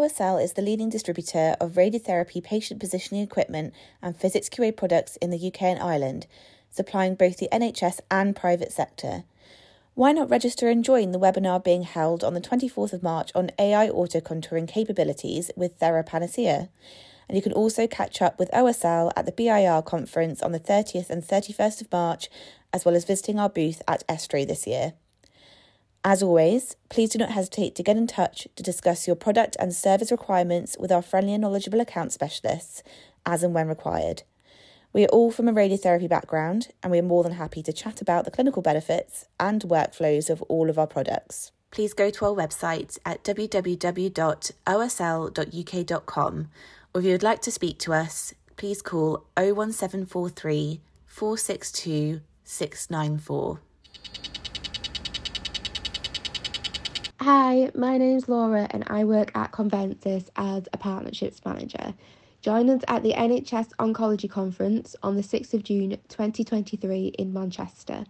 OSL is the leading distributor of radiotherapy patient positioning equipment and physics QA products in the UK and Ireland, supplying both the NHS and private sector. Why not register and join the webinar being held on the 24th of March on AI auto contouring capabilities with TheraPanacea? And you can also catch up with OSL at the BIR conference on the 30th and 31st of March, as well as visiting our booth at ESTRO this year. As always, please do not hesitate to get in touch to discuss your product and service requirements with our friendly and knowledgeable account specialists, as and when required. We are all from a radiotherapy background, and we are more than happy to chat about the clinical benefits and workflows of all of our products. Please go to our website at www.osl.uk.com, or if you would like to speak to us, please call 01743 462 694. Hi, my name's Laura and I work at Convenzis as a partnerships manager. Join us at the NHS Oncology Conference on the 6th of June 2023 in Manchester.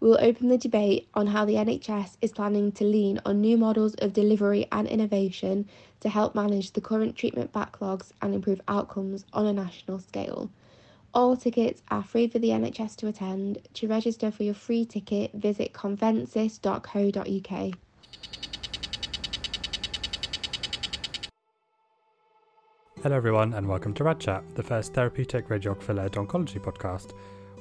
We will open the debate on how the NHS is planning to lean on new models of delivery and innovation to help manage the current treatment backlogs and improve outcomes on a national scale. All tickets are free for the NHS to attend. To register for your free ticket, visit convenzis.co.uk. Hello, everyone, and welcome to Rad Chat, the first therapeutic radiographer led oncology podcast.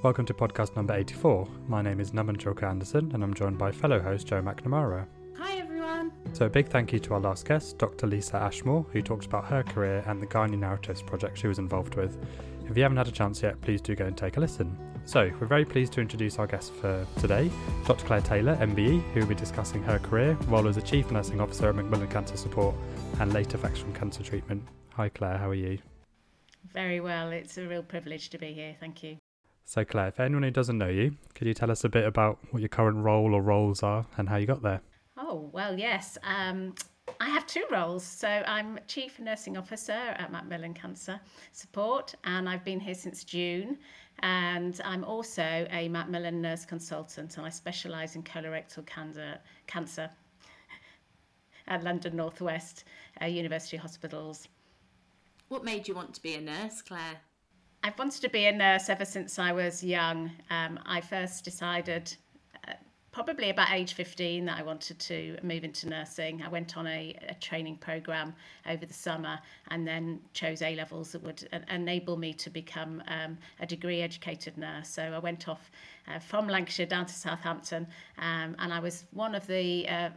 Welcome to podcast number 84. My name is Naman Julka-Anderson, and I'm joined by fellow host Joe McNamara. Hi, everyone. So, a big thank you to our last guest, Dr. Lisa Ashmore, who talked about her career and the Gynae Narratives project she was involved with. If you haven't had a chance yet, please do go and take a listen. So, we're very pleased to introduce our guest for today, Dr. Claire Taylor, MBE, who will be discussing her career, role as a Chief Nursing Officer at Macmillan Cancer Support, and late effects from cancer treatment. Hi, Claire, how are you? Very well. It's a real privilege to be here. Thank you. So, Claire, for anyone who doesn't know you, could you tell us a bit about what your current role or roles are and how you got there? Oh, well, yes. Um, I have two roles. So I'm Chief Nursing Officer at Macmillan Cancer Support, and I've been here since June. And I'm also a Macmillan nurse consultant, and I specialise in colorectal cancer, cancer at London Northwest uh, University Hospitals. What made you want to be a nurse, Claire? I've wanted to be a nurse ever since I was young. Um, I first decided, uh, probably about age 15, that I wanted to move into nursing. I went on a, a training program over the summer and then chose A levels that would uh, enable me to become um, a degree educated nurse. So I went off uh, from Lancashire down to Southampton, um, and I was one of the uh,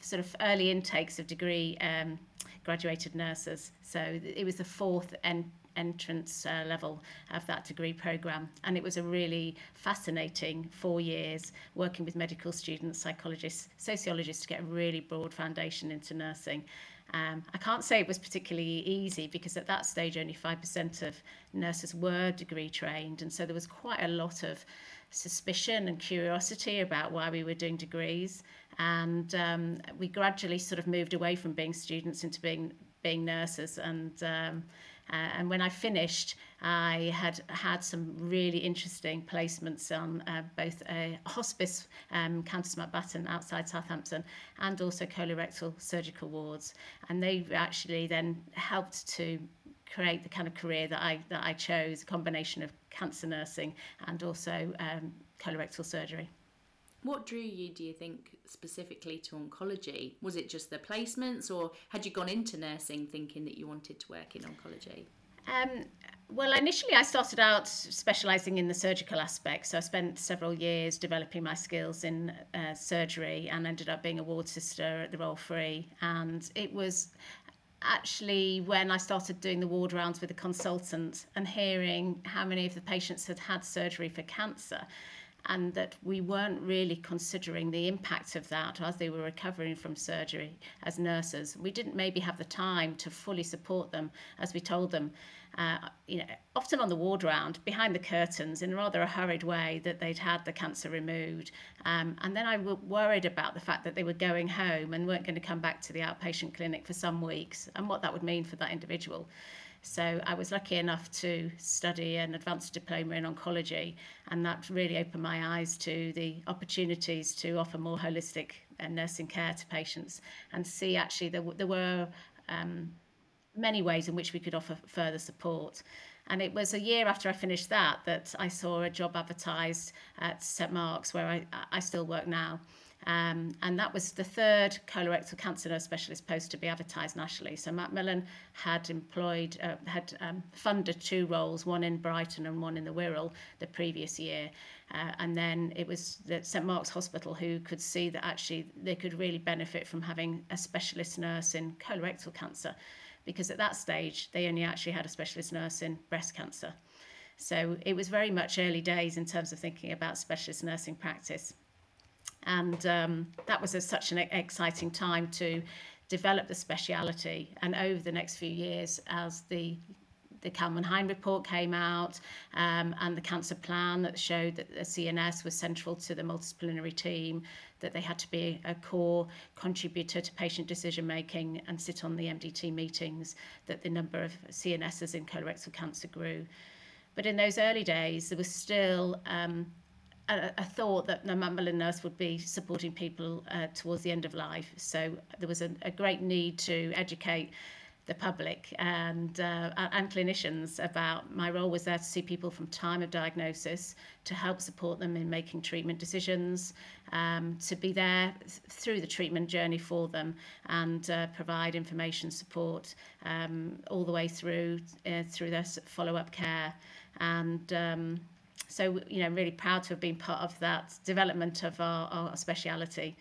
sort of early intakes of degree um, graduated nurses. So it was the fourth en- entrance uh, level of that degree program, and it was a really fascinating four years working with medical students, psychologists, sociologists to get a really broad foundation into nursing. Um, I can't say it was particularly easy because at that stage only 5% of nurses were degree trained, and so there was quite a lot of suspicion and curiosity about why we were doing degrees. And um, we gradually sort of moved away from being students into being being nurses. And um, uh, and when I finished, I had had some really interesting placements on uh, both a hospice, um, Countess Mountbatten outside Southampton, and also colorectal surgical wards. And they actually then helped to create the kind of career that I that I chose, a combination of cancer nursing and also um, colorectal surgery. What drew you, do you think, specifically to oncology? Was it just the placements, or had you gone into nursing thinking that you wanted to work in oncology? Um, well, initially I started out specialising in the surgical aspect. So I spent several years developing my skills in uh, surgery and ended up being a ward sister at the Royal Free. And it was actually when I started doing the ward rounds with a consultant and hearing how many of the patients had had surgery for cancer and that we weren't really considering the impact of that as they were recovering from surgery as nurses. We didn't maybe have the time to fully support them as we told them uh, you know, often on the ward round, behind the curtains, in rather a hurried way, that they'd had the cancer removed. Um, and then I w- worried about the fact that they were going home and weren't going to come back to the outpatient clinic for some weeks and what that would mean for that individual. So I was lucky enough to study an advanced diploma in oncology, and that really opened my eyes to the opportunities to offer more holistic uh, nursing care to patients and see actually there, there were um, many ways in which we could offer further support. And it was a year after I finished that that I saw a job advertised at St Mark's, where I, I still work now. Um, and that was the third colorectal cancer specialist post to be advertised nationally. So Macmillan had employed, uh, had um, funded two roles, one in Brighton and one in the Wirral, the previous year. Uh, and then it was the St Mark's Hospital who could see that actually they could really benefit from having a specialist nurse in colorectal cancer because at that stage they only actually had a specialist nurse in breast cancer. So it was very much early days in terms of thinking about specialist nursing practice. And um, that was a, such an exciting time to develop the speciality. And over the next few years, as the the Calman-Hine report came out um, and the cancer plan that showed that the CNS was central to the multidisciplinary team, that they had to be a core contributor to patient decision making and sit on the MDT meetings, that the number of CNSs in colorectal cancer grew. But in those early days, there was still um, a, a, thought that the Macmillan nurse would be supporting people uh, towards the end of life. So there was a, a great need to educate the public and uh, and clinicians about my role was there to see people from time of diagnosis to help support them in making treatment decisions um, to be there through the treatment journey for them and uh, provide information support um, all the way through uh, through their follow-up care and um, so you know really proud to have been part of that development of our, our speciality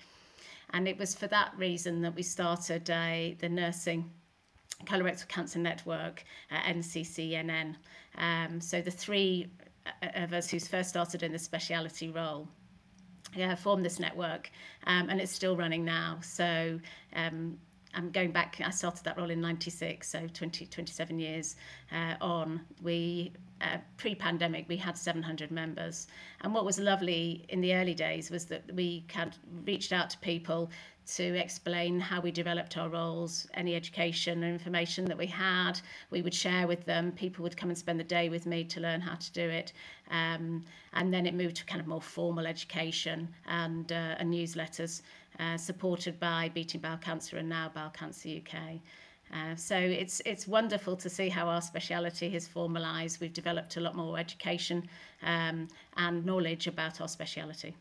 and it was for that reason that we started a, the nursing colorectal cancer network at NCCNN. Um, so the three uh, of us who first started in the speciality role yeah, formed this network um, and it's still running now. So um, I'm going back, I started that role in 96, so 20, 27 years uh, on. We, uh, pre pandemic, we had 700 members. And what was lovely in the early days was that we had reached out to people to explain how we developed our roles, any education and information that we had, we would share with them. People would come and spend the day with me to learn how to do it. Um, and then it moved to kind of more formal education and, uh, and newsletters uh, supported by Beating Bowel Cancer and now Bowel Cancer UK. Uh, so it's it's wonderful to see how our speciality has formalised. We've developed a lot more education um, and knowledge about our speciality.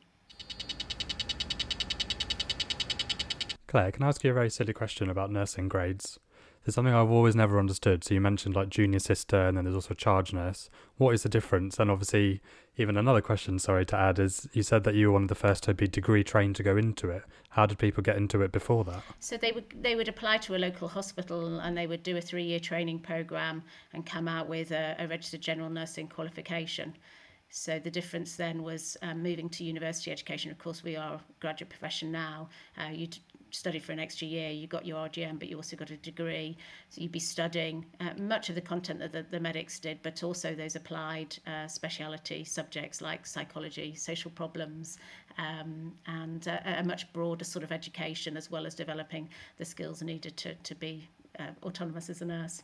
Claire, can I ask you a very silly question about nursing grades? There's something I've always never understood. So you mentioned like junior sister, and then there's also charge nurse. What is the difference? And obviously, even another question, sorry to add, is you said that you were one of the first to be degree trained to go into it. How did people get into it before that? So they would they would apply to a local hospital and they would do a three year training program and come out with a, a registered general nursing qualification. So the difference then was um, moving to university education. Of course, we are a graduate profession now. Uh, you study for an extra year, you got your RGN, but you also got a degree. So you'd be studying uh, much of the content that the, the medics did, but also those applied uh, speciality subjects like psychology, social problems, um, and uh, a much broader sort of education, as well as developing the skills needed to, to be uh, autonomous as a nurse.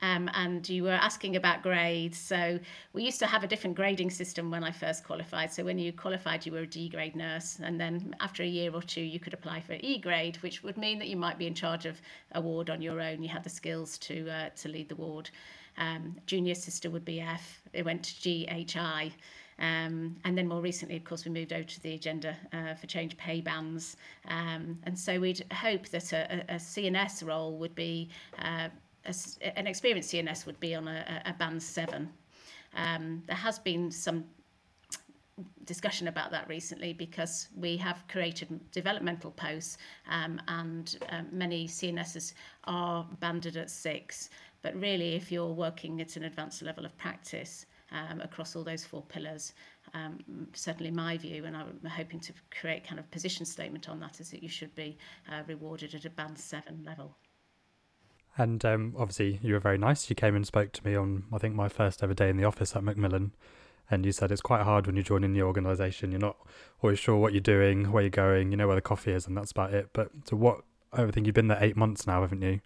Um, and you were asking about grades. So we used to have a different grading system when I first qualified. So when you qualified, you were a D grade nurse, and then after a year or two, you could apply for E grade, which would mean that you might be in charge of a ward on your own. You had the skills to uh, to lead the ward. Um, junior sister would be F. It went to GHI. Um, and then more recently, of course, we moved over to the agenda uh, for change pay bands. Um, and so we'd hope that a, a CNS role would be uh, a, an experienced CNS would be on a, a band seven. Um, there has been some discussion about that recently because we have created developmental posts um, and um, many CNSs are banded at six. But really, if you're working at an advanced level of practice um, across all those four pillars, um, certainly my view, and I'm hoping to create kind of position statement on that, is that you should be uh, rewarded at a band seven level. And um, obviously, you were very nice. You came and spoke to me on, I think, my first ever day in the office at Macmillan. And you said it's quite hard when you join a new organisation. You're not always sure what you're doing, where you're going, you know where the coffee is, and that's about it. But so what? I think you've been there eight months now, haven't you,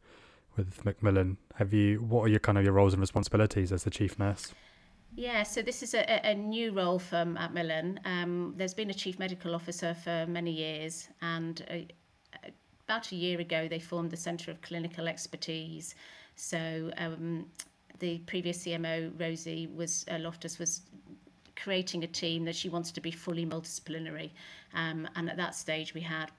with Macmillan? Have you? What are your kind of your roles and responsibilities as the chief nurse? Yeah, so this is a, a new role for Macmillan. Um, there's been a chief medical officer for many years, and uh, about a year ago, they formed the Centre of Clinical Expertise. So um, the previous CMO, Rosie was uh, Loftus, was creating a team that she wanted to be fully multidisciplinary. Um, and at that stage, we had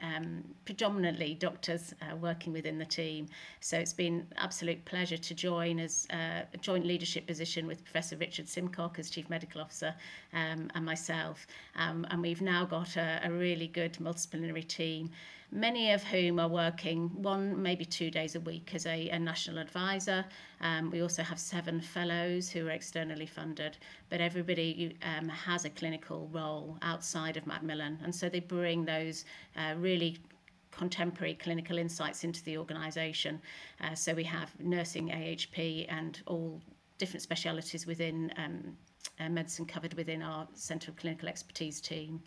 um, predominantly doctors uh, working within the team. So it's been absolute pleasure to join as uh, a joint leadership position with Professor Richard Simcock as Chief Medical Officer um, and myself. Um, and we've now got a, a really good multidisciplinary team many of whom are working one, maybe two days a week as a, a national advisor. Um, we also have seven fellows who are externally funded, but everybody um, has a clinical role outside of Macmillan, and so they bring those uh, really contemporary clinical insights into the organisation. Uh, so we have nursing, AHP, and all different specialities within um, uh, medicine covered within our Centre of Clinical Expertise team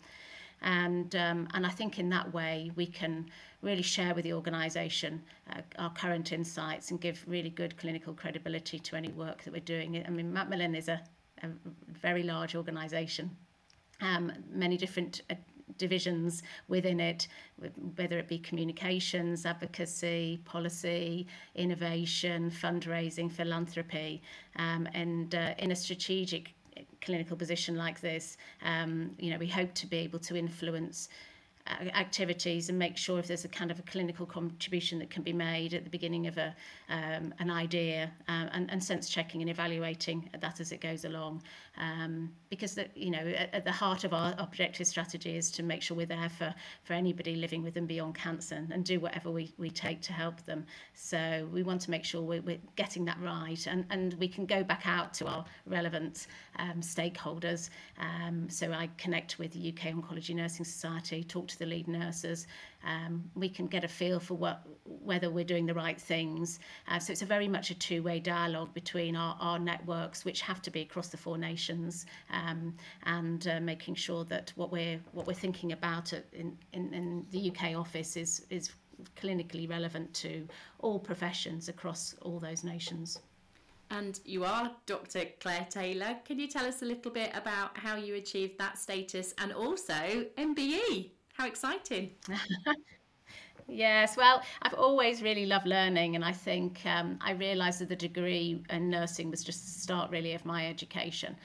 and um, and I think in that way we can really share with the organisation uh, our current insights and give really good clinical credibility to any work that we're doing. I mean, Macmillan is a, a very large organisation, um, many different uh, divisions within it, whether it be communications, advocacy, policy, innovation, fundraising, philanthropy, um, and uh, in a strategic clinical position like this, um, you know, we hope to be able to influence activities and make sure if there's a kind of a clinical contribution that can be made at the beginning of a um, an idea um, and, and sense checking and evaluating that as it goes along. Um, because that you know at, at the heart of our objective strategy is to make sure we're there for for anybody living with and beyond cancer and, and do whatever we, we take to help them. So we want to make sure we're, we're getting that right and and we can go back out to our relevant um, stakeholders. Um, so I connect with the UK Oncology Nursing Society talk to the lead nurses. Um, we can get a feel for what whether we're doing the right things. Uh, so it's a very much a two-way dialogue between our, our networks, which have to be across the four nations, um, and uh, making sure that what we're what we're thinking about in, in, in the UK office is is clinically relevant to all professions across all those nations. And you are Dr. Claire Taylor. Can you tell us a little bit about how you achieved that status and also MBE? How exciting! Yes, well, I've always really loved learning, and I think um, I realised that the degree in nursing was just the start, really, of my education.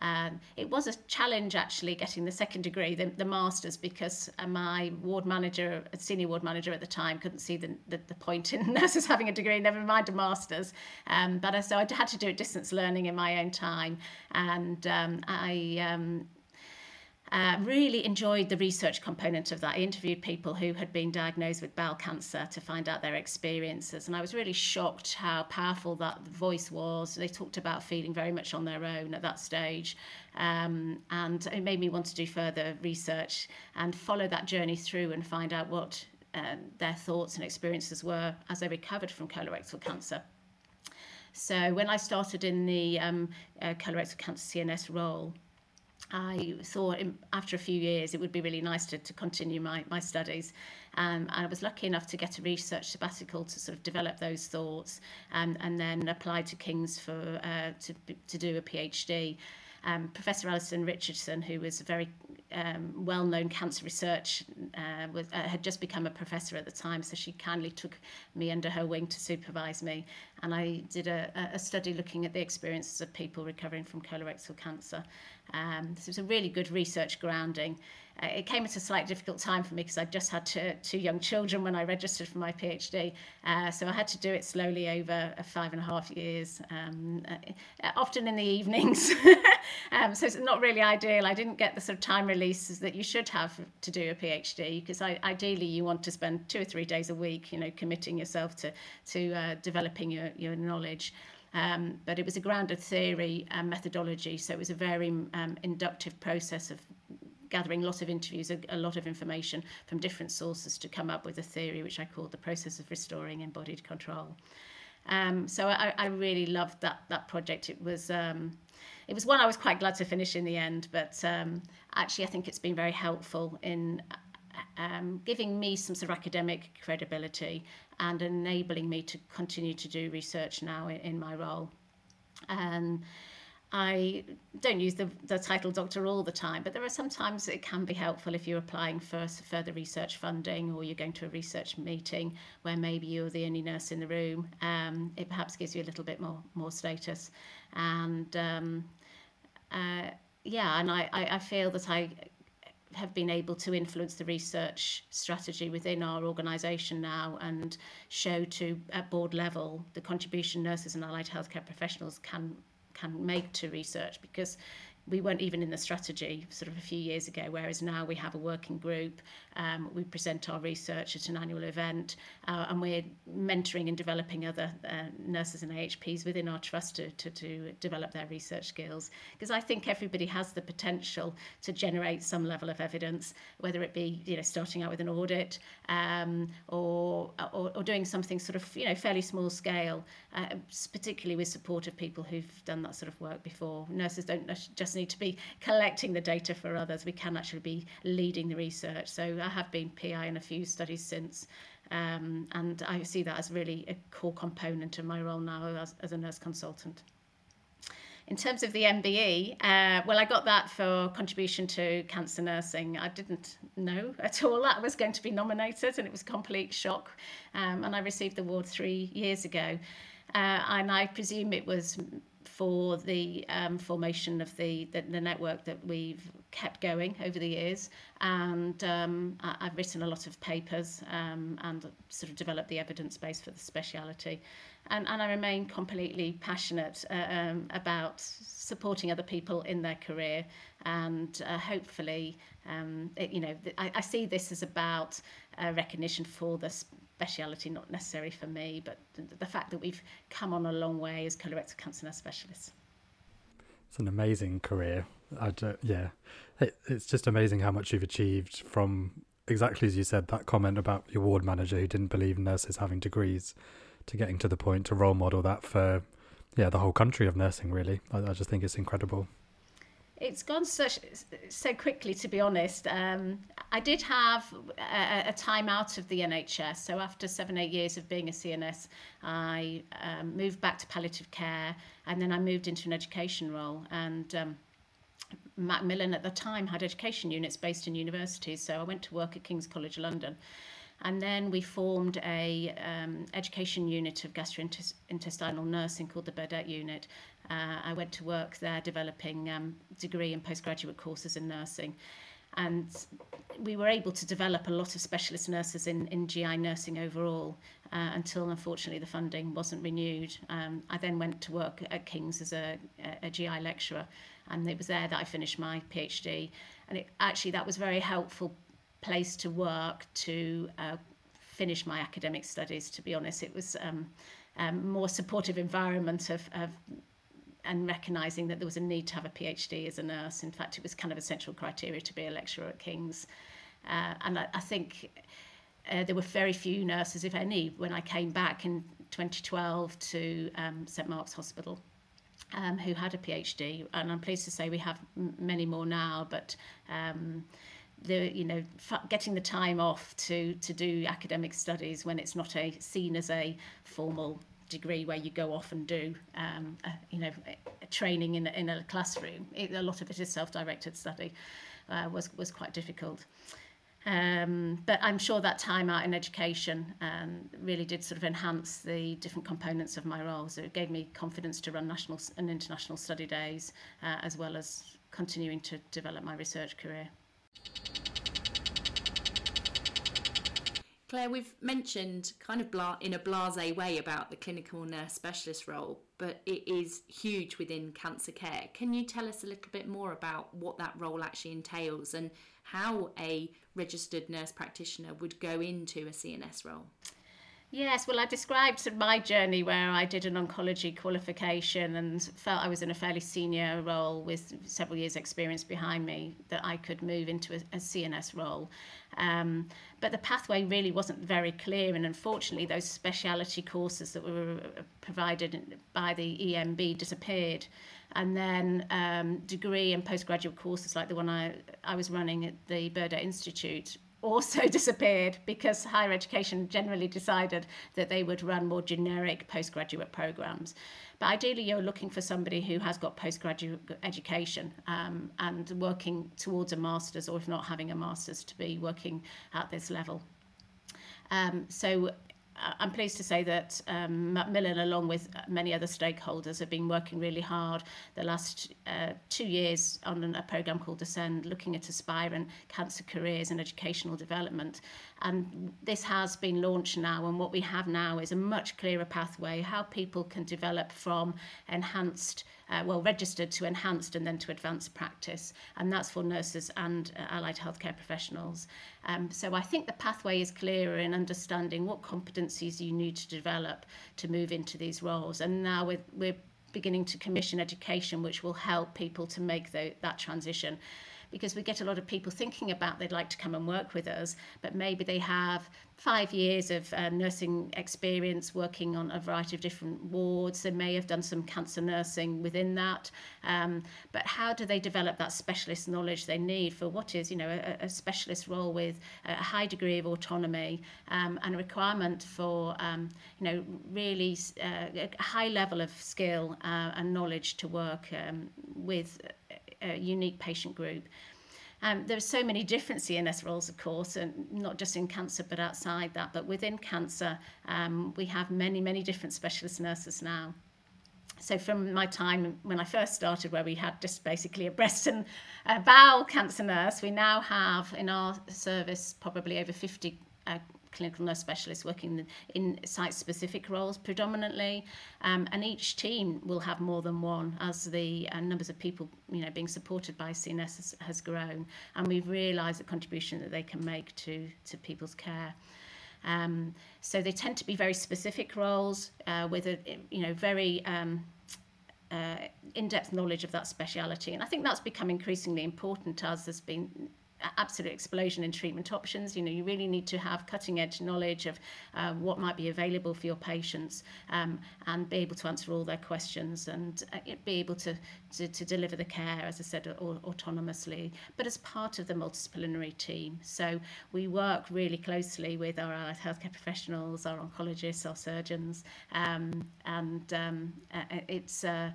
Um, it was a challenge actually getting the second degree, the, the master's, because uh, my ward manager, a senior ward manager at the time, couldn't see the, the, the point in nurses having a degree, never mind a master's. Um, but uh, so I had to do distance learning in my own time, and um, I um, uh, really enjoyed the research component of that. I interviewed people who had been diagnosed with bowel cancer to find out their experiences, and I was really shocked how powerful that voice was. They talked about feeling very much on their own at that stage, um, and it made me want to do further research and follow that journey through and find out what um, their thoughts and experiences were as they recovered from colorectal cancer. So when I started in the um, uh, colorectal cancer CNS role, I thought after a few years it would be really nice to, to continue my, my studies. Um, I was lucky enough to get a research sabbatical to sort of develop those thoughts and, and then apply to King's for uh, to, to do a PhD. Um, Professor Alison Richardson, who was a very um, well-known cancer research, uh, was, uh, had just become a professor at the time, so she kindly took me under her wing to supervise me. And I did a, a study looking at the experiences of people recovering from colorectal cancer. Um, this was a really good research grounding. Uh, it came at a slightly difficult time for me because I'd just had two, two young children when I registered for my PhD. Uh, so I had to do it slowly over five and a half years, um, uh, often in the evenings. um, so it's not really ideal. I didn't get the sort of time releases that you should have to do a PhD because ideally you want to spend two or three days a week, you know, committing yourself to, to uh, developing your, your knowledge. Um, but it was a grounded theory and methodology, so it was a very um, inductive process of gathering lots of interviews, a, a lot of information from different sources to come up with a theory which I called the process of restoring embodied control. Um, so I, I really loved that that project. It was um, it was one I was quite glad to finish in the end, but um, actually I think it's been very helpful in um, giving me some sort of academic credibility and enabling me to continue to do research now in, in my role. Um, I don't use the, the title doctor all the time, but there are sometimes it can be helpful if you're applying for further research funding or you're going to a research meeting where maybe you're the only nurse in the room. Um, it perhaps gives you a little bit more more status, and um, uh, yeah, and I, I, I feel that I have been able to influence the research strategy within our organisation now and show to at board level the contribution nurses and allied healthcare professionals can can make to research because we weren't even in the strategy sort of a few years ago, whereas now we have a working group, um, we present our research at an annual event, uh, and we're mentoring and developing other uh, nurses and AHPs within our trust to, to, to develop their research skills. Because I think everybody has the potential to generate some level of evidence, whether it be you know starting out with an audit um, or, or, or doing something sort of you know fairly small scale, uh, particularly with support of people who've done that sort of work before. Nurses don't just need to be collecting the data for others. We can actually be leading the research. So I have been PI in a few studies since, um, and I see that as really a core component of my role now as, as a nurse consultant. In terms of the MBE, uh, well, I got that for contribution to cancer nursing. I didn't know at all that I was going to be nominated, and it was a complete shock. Um, and I received the award three years ago. Uh, and I presume it was for the um, formation of the, the, the network that we've kept going over the years. And um, I, I've written a lot of papers um, and sort of developed the evidence base for the speciality. And, and I remain completely passionate uh, um, about supporting other people in their career. And uh, hopefully, um, it, you know, I, I see this as about uh, recognition for the speciality, not necessarily for me, but the fact that we've come on a long way as colorectal cancer nurse specialists. It's an amazing career. I do, yeah, it, it's just amazing how much you've achieved from exactly as you said that comment about your ward manager who didn't believe nurses having degrees to getting to the point to role model that for yeah the whole country of nursing really I, I just think it's incredible it's gone such so quickly to be honest um, i did have a, a, time out of the nhs so after seven eight years of being a cns i um, moved back to palliative care and then i moved into an education role and um, macmillan at the time had education units based in universities so i went to work at king's college london and then we formed a um, education unit of gastrointestinal nursing called the Burdett unit. Uh, I went to work there developing um, degree and postgraduate courses in nursing. And we were able to develop a lot of specialist nurses in, in GI nursing overall uh, until unfortunately the funding wasn't renewed. Um, I then went to work at King's as a, a, GI lecturer and it was there that I finished my PhD. And it, actually that was a very helpful place to work to uh, finish my academic studies. To be honest, it was um, um, more supportive environment of, of and recognizing that there was a need to have a PhD as a nurse. In fact, it was kind of essential criteria to be a lecturer at King's. Uh, and I, I think uh, there were very few nurses, if any, when I came back in 2012 to um, St Mark's Hospital. Um, who had a PhD, and I'm pleased to say we have m- many more now. But um, the you know getting the time off to to do academic studies when it's not a seen as a formal degree where you go off and do um, a, you know a training in a, in a classroom it, a lot of it is self-directed study uh, was was quite difficult um, but I'm sure that time out in education um, really did sort of enhance the different components of my role. So it gave me confidence to run national and international study days, uh, as well as continuing to develop my research career. Claire, we've mentioned kind of bla- in a blase way about the clinical nurse specialist role, but it is huge within cancer care. Can you tell us a little bit more about what that role actually entails and how a registered nurse practitioner would go into a CNS role? Yes, well, I described my journey where I did an oncology qualification and felt I was in a fairly senior role with several years' experience behind me that I could move into a, a CNS role. Um, but the pathway really wasn't very clear, and unfortunately, those speciality courses that were provided by the ENB disappeared. And then um, degree and postgraduate courses like the one I, I was running at the Burdett Institute also disappeared because higher education generally decided that they would run more generic postgraduate programs. But ideally, you're looking for somebody who has got postgraduate education um, and working towards a master's, or if not having a master's, to be working at this level. Um, so I'm pleased to say that um, Macmillan, along with many other stakeholders, have been working really hard the last uh, two years on a programme called Ascend, looking at aspirant cancer careers and educational development. And this has been launched now, and what we have now is a much clearer pathway how people can develop from enhanced uh, well registered to enhanced and then to advanced practice. And that's for nurses and uh, allied healthcare professionals. Um, so I think the pathway is clearer in understanding what competencies you need to develop to move into these roles. And now we're, we're beginning to commission education which will help people to make the, that transition because we get a lot of people thinking about they'd like to come and work with us, but maybe they have five years of uh, nursing experience working on a variety of different wards. They may have done some cancer nursing within that, um, but how do they develop that specialist knowledge they need for what is, you know, a, a specialist role with a high degree of autonomy um, and a requirement for, um, you know, really uh, a high level of skill uh, and knowledge to work um, with a unique patient group. Um, there are so many different CNS roles, of course, and not just in cancer, but outside that. But within cancer, um, we have many, many different specialist nurses now. So from my time when I first started, where we had just basically a breast and bowel cancer nurse, we now have in our service probably over 50 uh, clinical nurse specialists working in site-specific roles predominantly, um, and each team will have more than one as the uh, numbers of people you know being supported by CNS has, has grown, and we've realised the contribution that they can make to to people's care. Um, so they tend to be very specific roles uh, with a you know very um, uh, in-depth knowledge of that speciality, and I think that's become increasingly important as there's been absolute explosion in treatment options. You know, you really need to have cutting edge knowledge of uh, what might be available for your patients um, and be able to answer all their questions and uh, be able to, to, to deliver the care, as I said, autonomously, but as part of the multidisciplinary team. So we work really closely with our healthcare professionals, our oncologists, our surgeons, um, and um, uh, it's uh,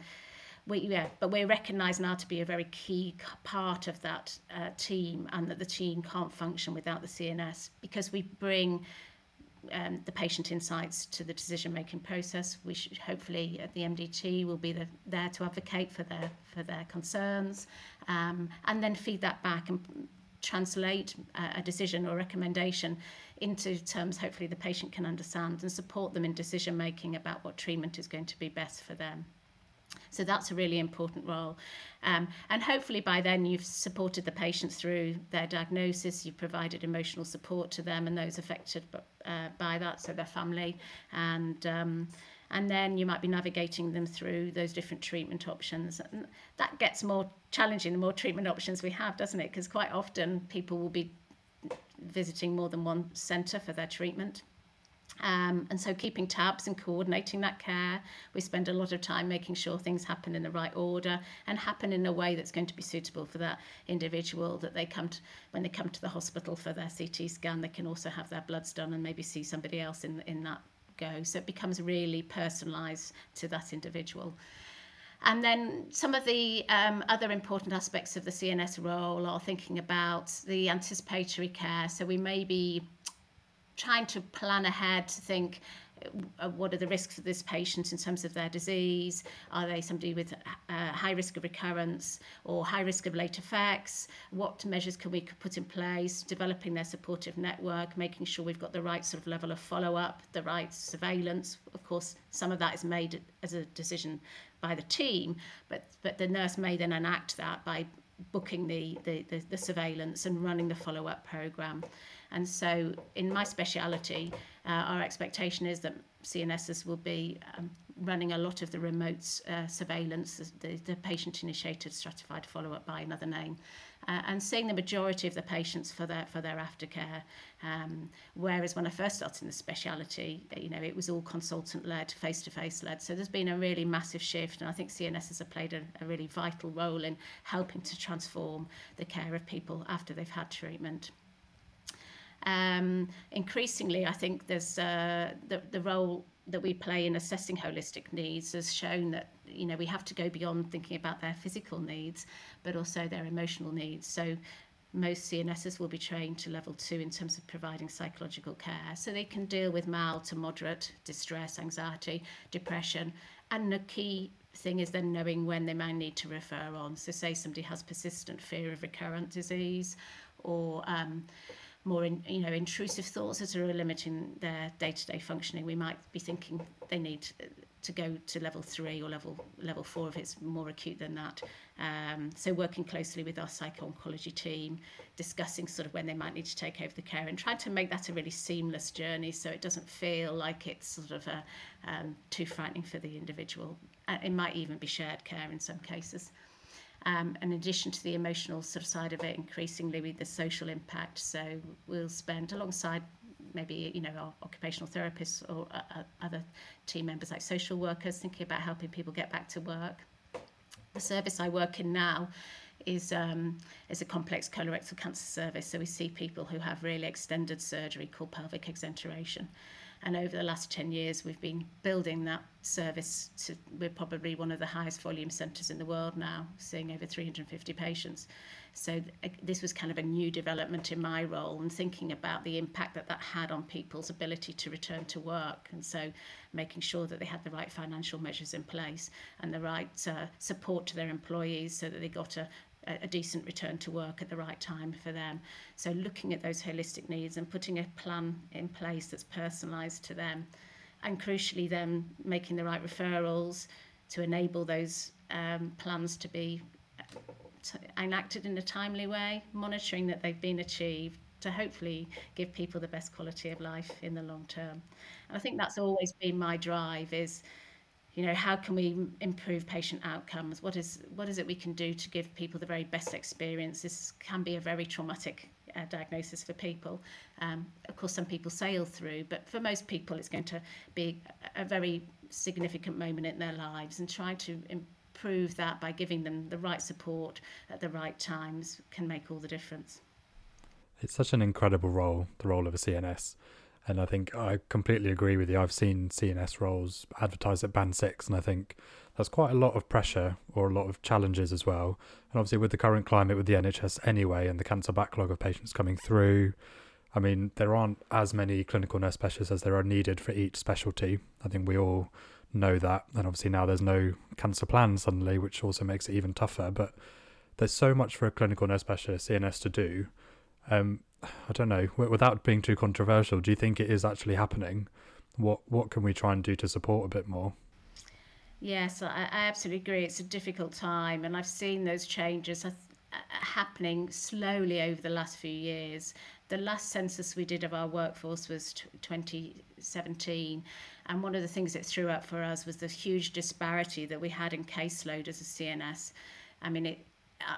we, yeah, but we're recognised now to be a very key part of that uh, team and that the team can't function without the CNS because we bring um, the patient insights to the decision making process. We should hopefully at the MDT will be the, there to advocate for their for their concerns um, and then feed that back and translate a, a decision or recommendation into terms hopefully the patient can understand and support them in decision making about what treatment is going to be best for them. So that's a really important role. Um, and hopefully by then you've supported the patients through their diagnosis, you've provided emotional support to them and those affected uh, by that, so their family. And, um, and then you might be navigating them through those different treatment options. And that gets more challenging the more treatment options we have, doesn't it? Because quite often people will be visiting more than one centre for their treatment. Um, and so keeping tabs and coordinating that care. We spend a lot of time making sure things happen in the right order and happen in a way that's going to be suitable for that individual that they come to when they come to the hospital for their CT scan, they can also have their bloods done and maybe see somebody else in, in that go. So it becomes really personalised to that individual. And then some of the um, other important aspects of the CNS role are thinking about the anticipatory care. So we may be trying to plan ahead to think uh, what are the risks for this patient in terms of their disease? Are they somebody with uh, high risk of recurrence or high risk of late effects? What measures can we put in place? Developing their supportive network, making sure we've got the right sort of level of follow up, the right surveillance. Of course, some of that is made as a decision by the team, but but the nurse may then enact that by booking the the, the, the surveillance and running the follow up program. And so, in my speciality, uh, our expectation is that CNSs will be um, running a lot of the remote uh, surveillance, the, the patient initiated stratified follow up by another name, uh, and seeing the majority of the patients for their, for their aftercare. Um, whereas when I first started in the speciality, you know, it was all consultant led, face to face led. So there's been a really massive shift, and I think CNSs have played a, a really vital role in helping to transform the care of people after they've had treatment. Um, increasingly, I think there's uh, the, the role that we play in assessing holistic needs has shown that you know we have to go beyond thinking about their physical needs but also their emotional needs. So most CNSs will be trained to level two in terms of providing psychological care. So they can deal with mild to moderate distress anxiety depression. And the key thing is then knowing when they might need to refer on. So say somebody has persistent fear of recurrent disease or um, more in, you know intrusive thoughts that are limiting their day-to-day functioning. We might be thinking they need to go to level three or level level four if it's more acute than that. Um, so working closely with our psycho-oncology team discussing sort of when they might need to take over the care and trying to make that a really seamless journey so it doesn't feel like it's sort of a, um, too frightening for the individual. Uh, it might even be shared care in some cases um, in addition to the emotional sort of side of it, increasingly with the social impact. So we'll spend alongside maybe you know our occupational therapists or uh, uh, other team members like social workers thinking about helping people get back to work. The service I work in now is um, is a complex colorectal cancer service. So we see people who have really extended surgery called pelvic exenteration. And over the last 10 years, we've been building that service to, we're probably one of the highest volume centres in the world now, seeing over 350 patients. So th- this was kind of a new development in my role and thinking about the impact that that had on people's ability to return to work. And so making sure that they had the right financial measures in place and the right uh, support to their employees so that they got a, a decent return to work at the right time for them. So looking at those holistic needs and putting a plan in place that's personalised to them, and crucially then making the right referrals to enable those um, plans to be enacted in a timely way, monitoring that they've been achieved to hopefully give people the best quality of life in the long term. And I think that's always been my drive is you know how can we improve patient outcomes? What is what is it we can do to give people the very best experience? This can be a very traumatic uh, diagnosis for people. Um, of course some people sail through but for most people it's going to be a very significant moment in their lives and try to improve that by giving them the right support at the right times can make all the difference. It's such an incredible role the role of a CNS and I think I completely agree with you. I've seen CNS roles advertised at band six, and I think that's quite a lot of pressure or a lot of challenges as well. And obviously, with the current climate with the NHS anyway, and the cancer backlog of patients coming through, I mean, there aren't as many clinical nurse specialists as there are needed for each specialty. I think we all know that. And obviously, now there's no cancer plan suddenly, which also makes it even tougher. But there's so much for a clinical nurse specialist, CNS, to do. Um, I don't know. Without being too controversial, do you think it is actually happening? What what can we try and do to support a bit more? Yes, I, I absolutely agree. It's a difficult time, and I've seen those changes happening slowly over the last few years. The last census we did of our workforce was t- 2017, and one of the things it threw up for us was the huge disparity that we had in caseload as a CNS. I mean, it,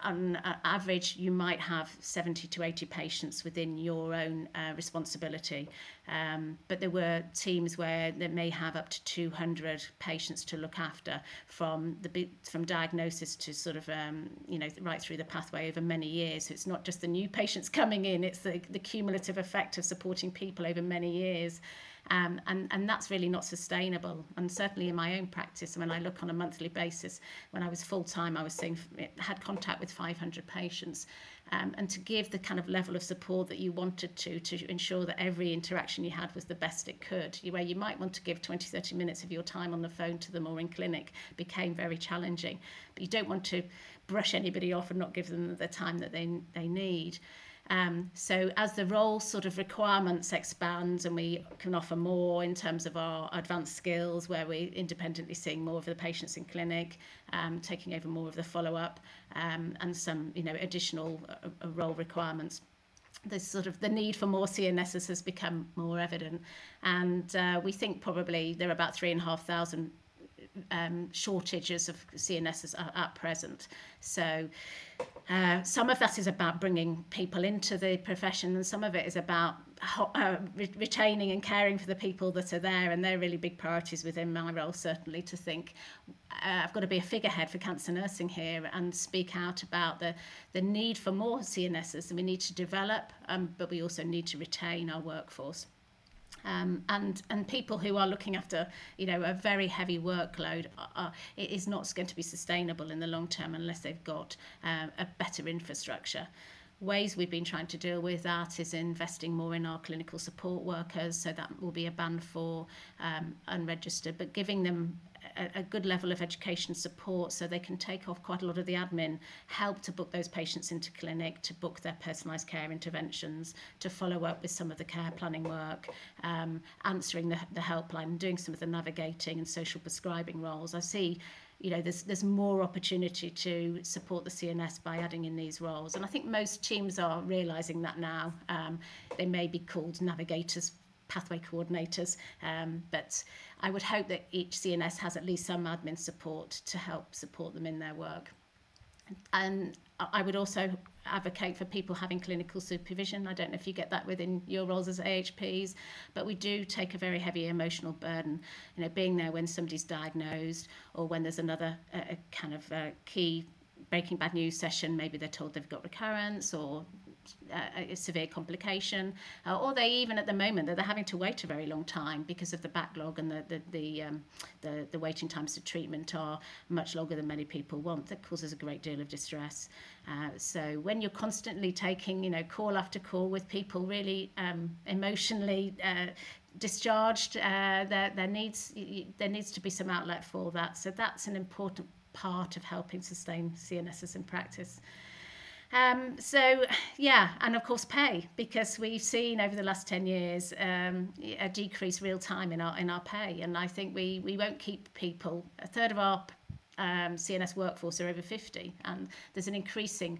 on average, you might have 70 to 80 patients within your own uh, responsibility. Um, but there were teams where they may have up to 200 patients to look after from the from diagnosis to sort of um, you know right through the pathway over many years. So it's not just the new patients coming in; it's the, the cumulative effect of supporting people over many years. Um, and, and that's really not sustainable. And certainly in my own practice, when I look on a monthly basis, when I was full time, I was seeing, had contact with 500 patients. Um, and to give the kind of level of support that you wanted to, to ensure that every interaction you had was the best it could, where you might want to give 20, 30 minutes of your time on the phone to them or in clinic, became very challenging. But you don't want to brush anybody off and not give them the time that they, they need. Um, so as the role sort of requirements expand and we can offer more in terms of our advanced skills where we're independently seeing more of the patients in clinic, um, taking over more of the follow-up um, and some you know additional uh, uh role requirements. The sort of the need for more CNSs has become more evident, and uh, we think probably there are about three and a half thousand um, shortages of CNSs at, at present. So uh, some of that is about bringing people into the profession, and some of it is about uh, re- retaining and caring for the people that are there, and they're really big priorities within my role. Certainly, to think uh, I've got to be a figurehead for cancer nursing here and speak out about the the need for more CNSs, and we need to develop, um, but we also need to retain our workforce. Um, and and people who are looking after you know a very heavy workload are, it is not going to be sustainable in the long term unless they've got uh, a better infrastructure. Ways we've been trying to deal with that is investing more in our clinical support workers so that will be a band for um, unregistered but giving them a, a good level of education support so they can take off quite a lot of the admin, help to book those patients into clinic, to book their personalised care interventions, to follow up with some of the care planning work, um, answering the, the helpline, doing some of the navigating and social prescribing roles. I see you know there's there's more opportunity to support the CNS by adding in these roles and I think most teams are realizing that now um, they may be called navigators pathway coordinators. Um, but I would hope that each CNS has at least some admin support to help support them in their work. And I would also advocate for people having clinical supervision. I don't know if you get that within your roles as AHPs, but we do take a very heavy emotional burden. You know, being there when somebody's diagnosed or when there's another uh, kind of uh, key breaking bad news session, maybe they're told they've got recurrence or a, severe complication, uh, or they even at the moment that they're having to wait a very long time because of the backlog and the the the, um, the the waiting times to treatment are much longer than many people want. That causes a great deal of distress. Uh, so when you're constantly taking you know call after call with people really um, emotionally. Uh, discharged uh, there there needs there needs to be some outlet for that so that's an important part of helping sustain CNSs in practice um, so, yeah, and of course pay because we've seen over the last 10 years um, a decrease real time in our in our pay, and I think we we won't keep people. A third of our um, CNS workforce are over 50, and there's an increasing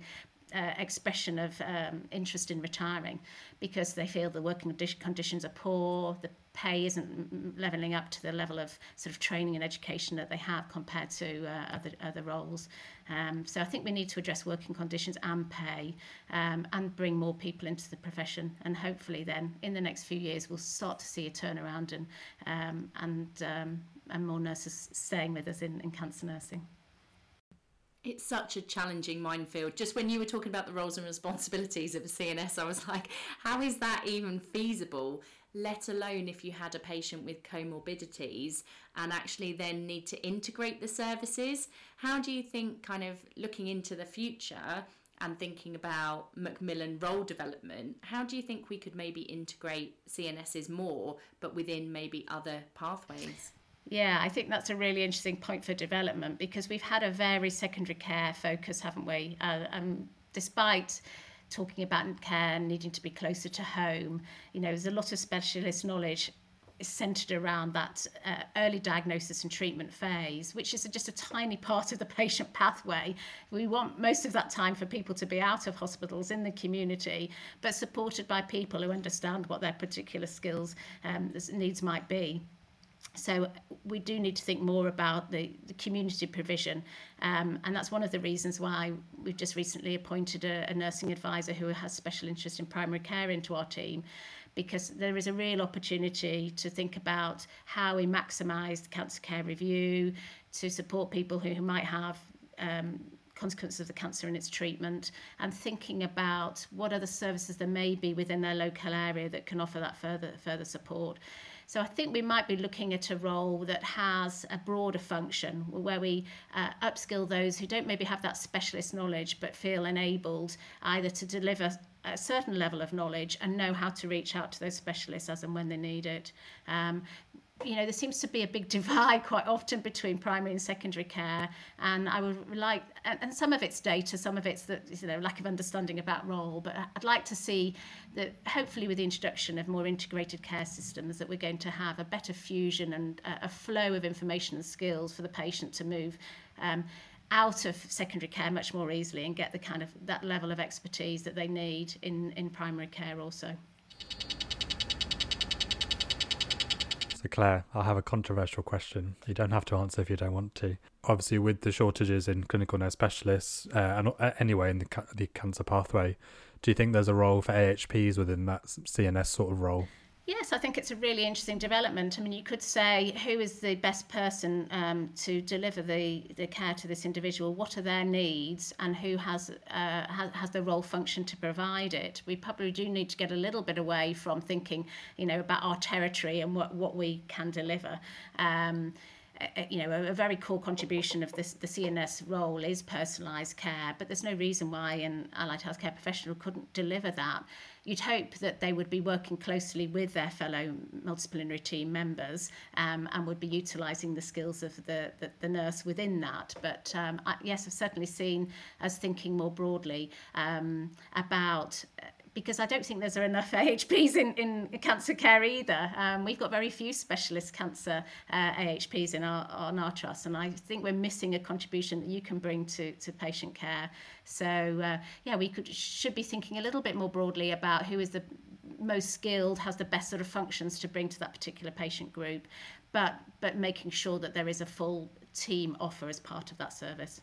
uh, expression of um, interest in retiring because they feel the working conditions are poor, the pay isn't leveling up to the level of sort of training and education that they have compared to uh, other other roles. Um, so I think we need to address working conditions and pay um, and bring more people into the profession. And hopefully, then in the next few years, we'll start to see a turnaround and um, and um, and more nurses staying with us in, in cancer nursing. It's such a challenging minefield. Just when you were talking about the roles and responsibilities of a CNS, I was like, how is that even feasible? let alone if you had a patient with comorbidities and actually then need to integrate the services. How do you think, kind of looking into the future and thinking about Macmillan role development, how do you think we could maybe integrate CNSs more, but within maybe other pathways? Yeah, I think that's a really interesting point for development because we've had a very secondary care focus, haven't we? Uh, um, despite talking about care needing to be closer to home. You know, there's a lot of specialist knowledge centered around that uh, early diagnosis and treatment phase, which is just a tiny part of the patient pathway. We want most of that time for people to be out of hospitals in the community, but supported by people who understand what their particular skills um, needs might be. So we do need to think more about the, the community provision, um, and that's one of the reasons why we've just recently appointed a, a nursing advisor who has special interest in primary care into our team, because there is a real opportunity to think about how we maximise the cancer care review to support people who, who might have um, consequences of the cancer and its treatment and thinking about what other services there may be within their local area that can offer that further further support. So I think we might be looking at a role that has a broader function where we uh, upskill those who don't maybe have that specialist knowledge but feel enabled either to deliver a certain level of knowledge and know how to reach out to those specialists as and when they need it. Um, you know, there seems to be a big divide quite often between primary and secondary care, and I would like, and, some of it's data, some of it's that you know lack of understanding about role, but I'd like to see that hopefully with the introduction of more integrated care systems, that we're going to have a better fusion and a, a flow of information and skills for the patient to move. Um, out of secondary care much more easily and get the kind of that level of expertise that they need in in primary care also. So, Claire, I have a controversial question. You don't have to answer if you don't want to. Obviously, with the shortages in clinical nurse specialists, uh, and uh, anyway, in the, ca- the cancer pathway, do you think there's a role for AHPs within that CNS sort of role? Yes, I think it's a really interesting development. I mean, you could say who is the best person um, to deliver the, the care to this individual? What are their needs, and who has, uh, has has the role function to provide it? We probably do need to get a little bit away from thinking, you know, about our territory and what what we can deliver. Um, you know, a, a very core contribution of this, the CNS role is personalised care, but there's no reason why an allied healthcare professional couldn't deliver that you'd hope that they would be working closely with their fellow multidisciplinary team members um, and would be utilising the skills of the, the, the nurse within that. But um, I, yes, I've certainly seen us thinking more broadly um, about because I don't think there's enough AHPs in, in cancer care either. Um, we've got very few specialist cancer uh, AHPs in our, on our trust, and I think we're missing a contribution that you can bring to, to patient care. So, uh, yeah, we could should be thinking a little bit more broadly about who is the most skilled, has the best sort of functions to bring to that particular patient group, but, but making sure that there is a full team offer as part of that service.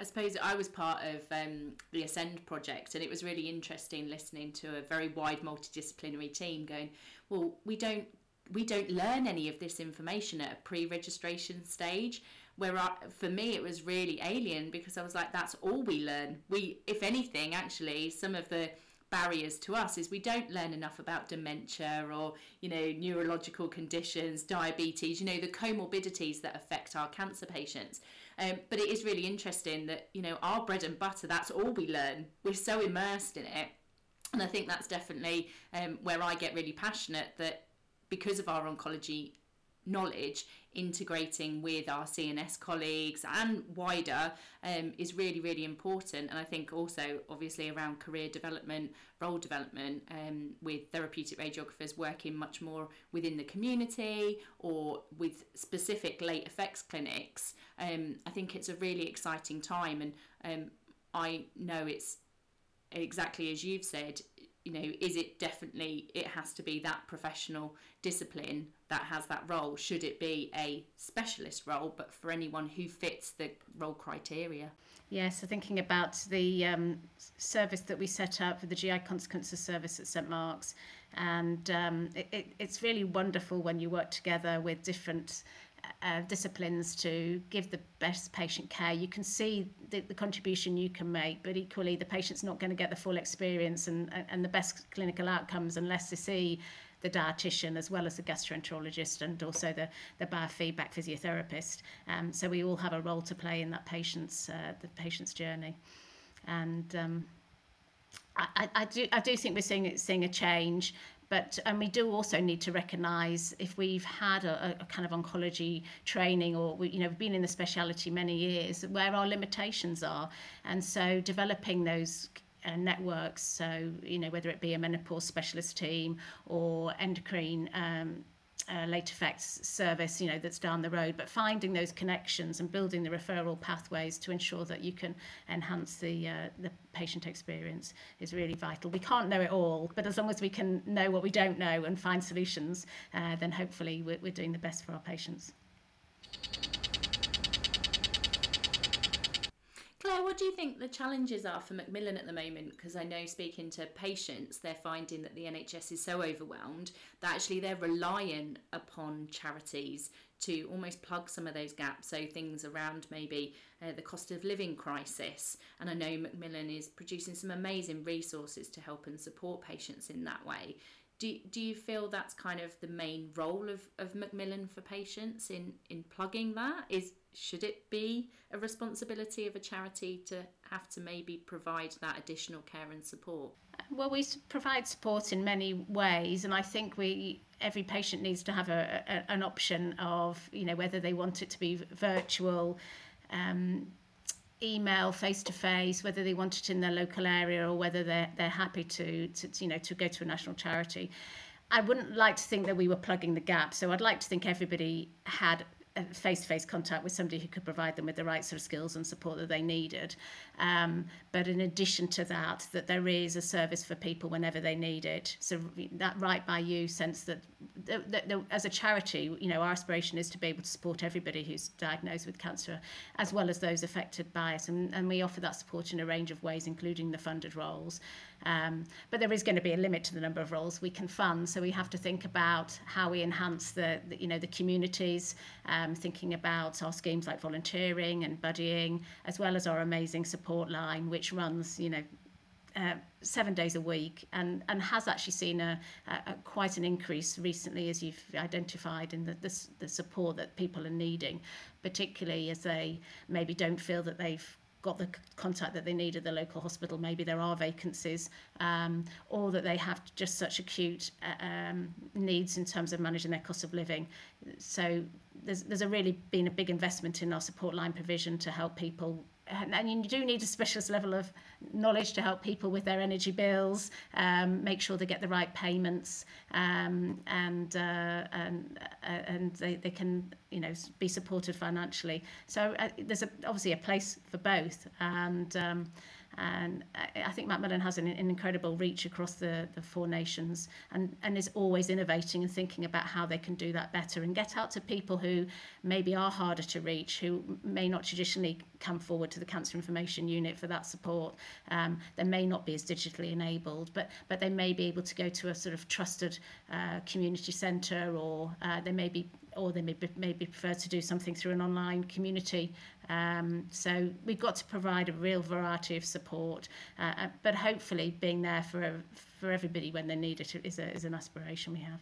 I suppose I was part of um, the Ascend project, and it was really interesting listening to a very wide multidisciplinary team going, "Well, we don't we don't learn any of this information at a pre-registration stage." Where I, for me it was really alien because I was like, "That's all we learn." We, if anything, actually, some of the barriers to us is we don't learn enough about dementia or you know neurological conditions diabetes you know the comorbidities that affect our cancer patients um, but it is really interesting that, you know, our bread and butter, that's all we learn. We're so immersed in it. And I think that's definitely um, where I get really passionate that because of our oncology knowledge integrating with our CNS colleagues and wider um, is really, really important. And I think also, obviously, around career development, role development, um, with therapeutic radiographers working much more within the community or with specific late effects clinics, um, I think it's a really exciting time. And um, I know it's exactly as you've said, you know, is it definitely, it has to be that professional discipline that has that role? Should it be a specialist role, but for anyone who fits the role criteria? Yes, so thinking about the um, service that we set up for the GI consequences service at St Mark's, and um, it, it, it's really wonderful when you work together with different uh, disciplines to give the best patient care. You can see the, the contribution you can make, but equally the patient's not going to get the full experience and, and the best clinical outcomes unless they see the dietitian as well as the gastroenterologist and also the, the biofeedback physiotherapist. Um, so we all have a role to play in that patient's uh, the patient's journey. And um, I, I, do I do think we're seeing seeing a change but and we do also need to recognise if we've had a, a kind of oncology training or we, you know been in the speciality many years where our limitations are. And so developing those uh, networks so you know whether it be a menopause specialist team or endocrine um, uh, late effects service, you know, that's down the road, but finding those connections and building the referral pathways to ensure that you can enhance the uh, the patient experience is really vital. We can't know it all, but as long as we can know what we don't know and find solutions, uh, then hopefully we're, we're doing the best for our patients. Claire, what do you think the challenges are for Macmillan at the moment? Because I know speaking to patients, they're finding that the NHS is so overwhelmed that actually they're reliant upon charities to almost plug some of those gaps. So things around maybe uh, the cost of living crisis. And I know Macmillan is producing some amazing resources to help and support patients in that way. Do, do you feel that's kind of the main role of, of Macmillan for patients in, in plugging that? Is should it be a responsibility of a charity to have to maybe provide that additional care and support? Well, we provide support in many ways, and I think we every patient needs to have a, a an option of you know whether they want it to be virtual. Um, email face to face whether they want it in their local area or whether they're, they're happy to, to you know to go to a national charity. I wouldn't like to think that we were plugging the gap. So I'd like to think everybody had face-to-face contact with somebody who could provide them with the right sort of skills and support that they needed. Um, but in addition to that, that there is a service for people whenever they need it. So that right by you sense that, that as a charity, you know, our aspiration is to be able to support everybody who's diagnosed with cancer, as well as those affected by it. And, and we offer that support in a range of ways, including the funded roles. Um, but there is going to be a limit to the number of roles we can fund, so we have to think about how we enhance the, the you know the communities, um, thinking about our schemes like volunteering and buddying, as well as our amazing support line, which runs you know uh, seven days a week and, and has actually seen a, a, a quite an increase recently, as you've identified, in the, the, the support that people are needing, particularly as they maybe don't feel that they've got the contact that they need at the local hospital. Maybe there are vacancies, um, or that they have just such acute uh, um, needs in terms of managing their cost of living. So there's there's a really been a big investment in our support line provision to help people and you do need a specialist level of knowledge to help people with their energy bills, um, make sure they get the right payments, um, and uh, and uh, and they, they can you know be supported financially. So uh, there's a, obviously a place for both, and um, and I think Macmillan has an, an incredible reach across the, the four nations and, and is always innovating and thinking about how they can do that better and get out to people who maybe are harder to reach, who may not traditionally come forward to the Cancer Information Unit for that support. Um, they may not be as digitally enabled, but, but they may be able to go to a sort of trusted uh, community centre or uh, they may be or they may be, maybe prefer to do something through an online community. Um, so we've got to provide a real variety of support, uh, uh, but hopefully being there for for everybody when they need it is, a, is an aspiration we have.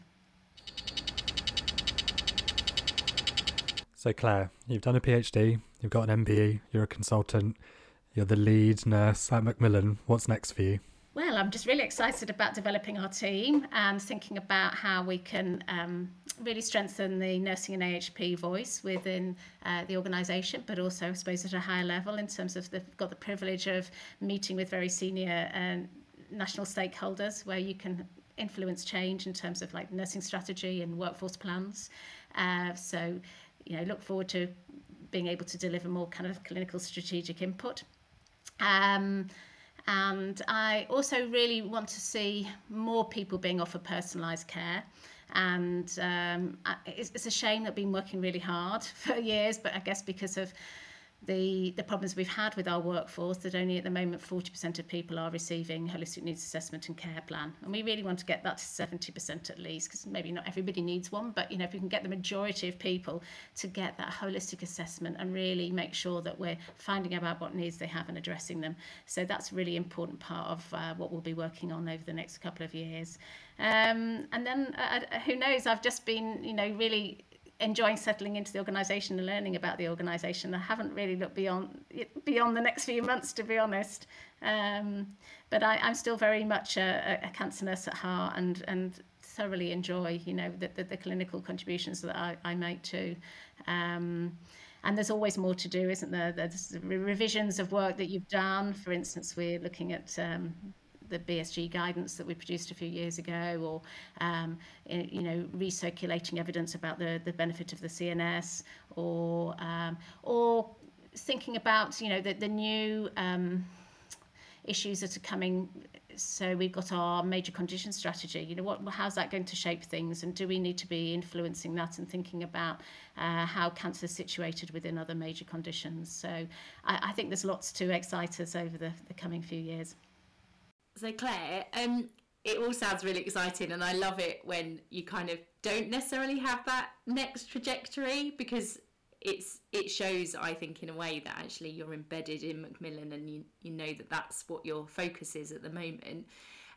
So Claire, you've done a PhD, you've got an MBE, you're a consultant, you're the lead nurse at Macmillan. What's next for you? Well, I'm just really excited about developing our team and thinking about how we can um, really strengthen the nursing and AHP voice within uh, the organisation, but also, I suppose, at a higher level in terms of they've got the privilege of meeting with very senior uh, national stakeholders where you can influence change in terms of like nursing strategy and workforce plans. Uh, so, you know, look forward to being able to deliver more kind of clinical strategic input. Um, and I also really want to see more people being offered personalised care. And um, it's, it's a shame that I've been working really hard for years, but I guess because of the, the problems we've had with our workforce that only at the moment 40% of people are receiving holistic needs assessment and care plan. And we really want to get that to 70% at least because maybe not everybody needs one but you know if we can get the majority of people to get that holistic assessment and really make sure that we're finding out what needs they have and addressing them. So that's a really important part of uh, what we'll be working on over the next couple of years. Um, and then uh, uh who knows? I've just been you know really enjoying settling into the organisation and learning about the organisation. I haven't really looked beyond beyond the next few months, to be honest. Um, but I, I'm still very much a, a cancer nurse at heart, and and thoroughly enjoy, you know, the, the, the clinical contributions that I, I make too. Um, and there's always more to do, isn't there? There's revisions of work that you've done. For instance, we're looking at um, the BSG guidance that we produced a few years ago, or um, you know, recirculating evidence about the the benefit of the CNS, or um, or thinking about you know the the new um, issues that are coming. So we've got our major condition strategy. You know, what how's that going to shape things, and do we need to be influencing that and thinking about uh, how cancer is situated within other major conditions? So I, I think there's lots to excite us over the, the coming few years. So Claire, um, it all sounds really exciting, and I love it when you kind of don't necessarily have that next trajectory because it's it shows I think in a way that actually you're embedded in Macmillan and you you know that that's what your focus is at the moment.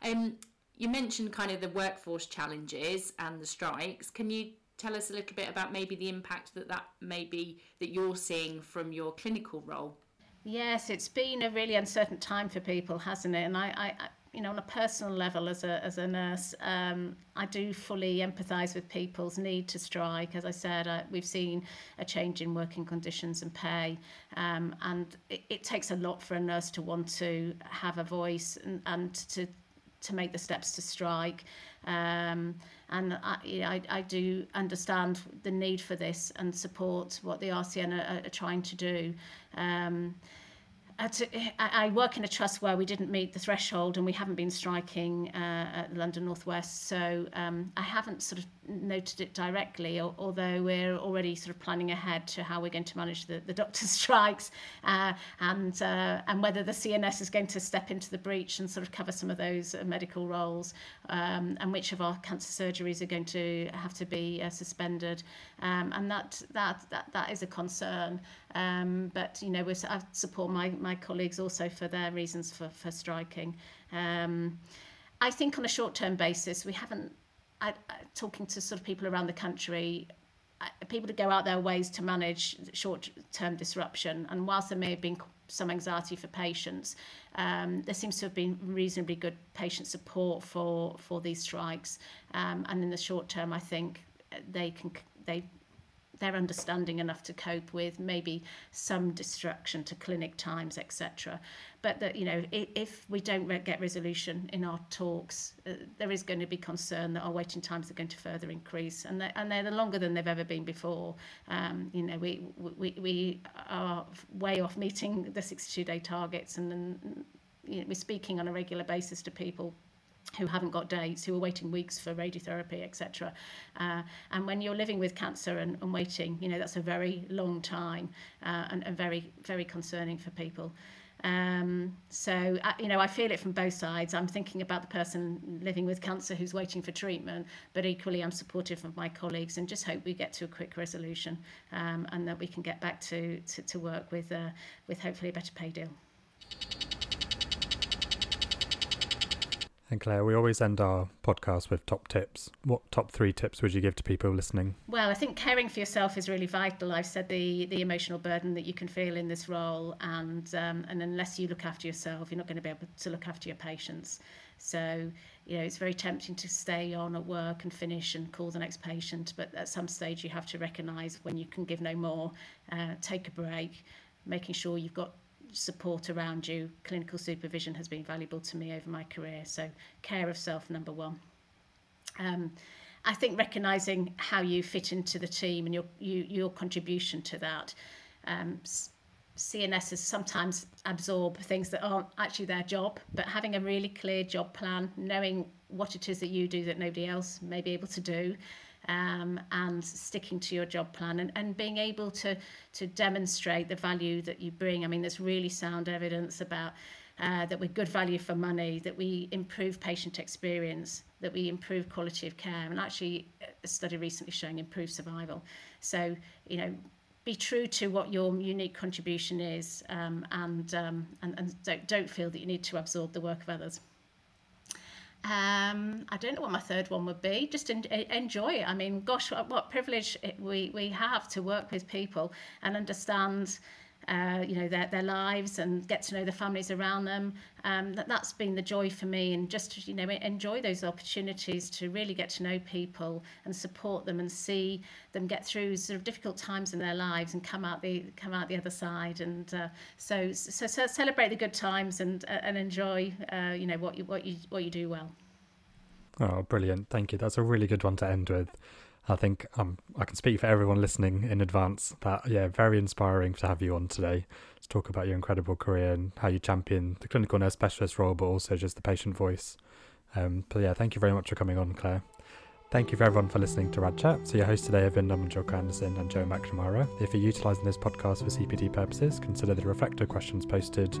Um, you mentioned kind of the workforce challenges and the strikes. Can you tell us a little bit about maybe the impact that that maybe that you're seeing from your clinical role? Yes, it's been a really uncertain time for people, hasn't it? And I, I, you know, on a personal level, as a as a nurse, um, I do fully empathise with people's need to strike. As I said, I, we've seen a change in working conditions and pay, um, and it, it takes a lot for a nurse to want to have a voice and, and to to make the steps to strike. Um, and I, I, I do understand the need for this and support what the RCN are, are trying to do. Um, I work in a trust where we didn't meet the threshold and we haven't been striking uh, at London Northwest, so um, I haven't sort of noted it directly, although we're already sort of planning ahead to how we're going to manage the, the doctor's strikes uh, and uh, and whether the CNS is going to step into the breach and sort of cover some of those uh, medical roles um, and which of our cancer surgeries are going to have to be uh, suspended. Um, and that that that that is a concern. Um, but you know I support my my colleagues also for their reasons for for striking. Um, I think on a short term basis we haven't I, I, talking to sort of people around the country, I, people to go out their ways to manage short-term disruption. And whilst there may have been some anxiety for patients, um, there seems to have been reasonably good patient support for for these strikes. Um, and in the short term, I think they can they they're understanding enough to cope with maybe some disruption to clinic times etc but that you know if we don't get resolution in our talks uh, there is going to be concern that our waiting times are going to further increase and they're, and they're longer than they've ever been before. Um, you know we, we we are way off meeting the 62 day targets and then you know, we're speaking on a regular basis to people who haven't got dates, who are waiting weeks for radiotherapy, etc. Uh, and when you're living with cancer and, and waiting, you know, that's a very long time uh, and, and very, very concerning for people. Um, so, uh, you know, I feel it from both sides. I'm thinking about the person living with cancer who's waiting for treatment, but equally I'm supportive of my colleagues and just hope we get to a quick resolution um, and that we can get back to, to, to work with, uh, with hopefully a better pay deal. And Claire, we always end our podcast with top tips. What top three tips would you give to people listening? Well, I think caring for yourself is really vital. I've said the the emotional burden that you can feel in this role, and um, and unless you look after yourself, you're not going to be able to look after your patients. So, you know, it's very tempting to stay on at work and finish and call the next patient, but at some stage you have to recognise when you can give no more, uh, take a break, making sure you've got support around you. Clinical supervision has been valuable to me over my career. So, care of self, number one. Um, I think recognizing how you fit into the team and your you, your contribution to that. Um, CNSs sometimes absorb things that aren't actually their job, but having a really clear job plan, knowing what it is that you do that nobody else may be able to do, um, and sticking to your job plan and, and being able to to demonstrate the value that you bring. I mean, there's really sound evidence about uh, that we're good value for money, that we improve patient experience, that we improve quality of care, and actually a study recently showing improved survival. So, you know, be true to what your unique contribution is um, and, um, and, and don't, don't feel that you need to absorb the work of others. Um, I don't know what my third one would be. Just en- enjoy it. I mean, gosh, what, what privilege we, we have to work with people and understand uh, you know their, their lives and get to know the families around them. Um, that, that's been the joy for me and just you know enjoy those opportunities to really get to know people and support them and see them get through sort of difficult times in their lives and come out the come out the other side. And uh, so, so, so celebrate the good times and uh, and enjoy uh, you know what you what you what you do well. Oh brilliant. Thank you. That's a really good one to end with I think um, I can speak for everyone listening in advance that, yeah, very inspiring to have you on today to talk about your incredible career and how you champion the clinical nurse specialist role, but also just the patient voice. Um, but yeah, thank you very much for coming on, Claire. Thank you for everyone for listening to Rad Chat. So your hosts today have been Naman Julka-Anderson and Joe McNamara. If you're utilising this podcast for CPD purposes, consider the reflector questions posted,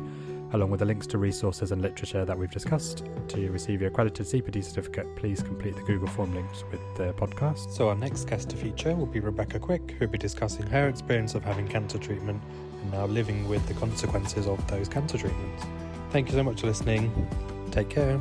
along with the links to resources and literature that we've discussed. To receive your accredited CPD certificate, please complete the Google form links with the podcast. So our next guest to feature will be Rebecca Quick, who'll be discussing her experience of having cancer treatment and now living with the consequences of those cancer treatments. Thank you so much for listening. Take care.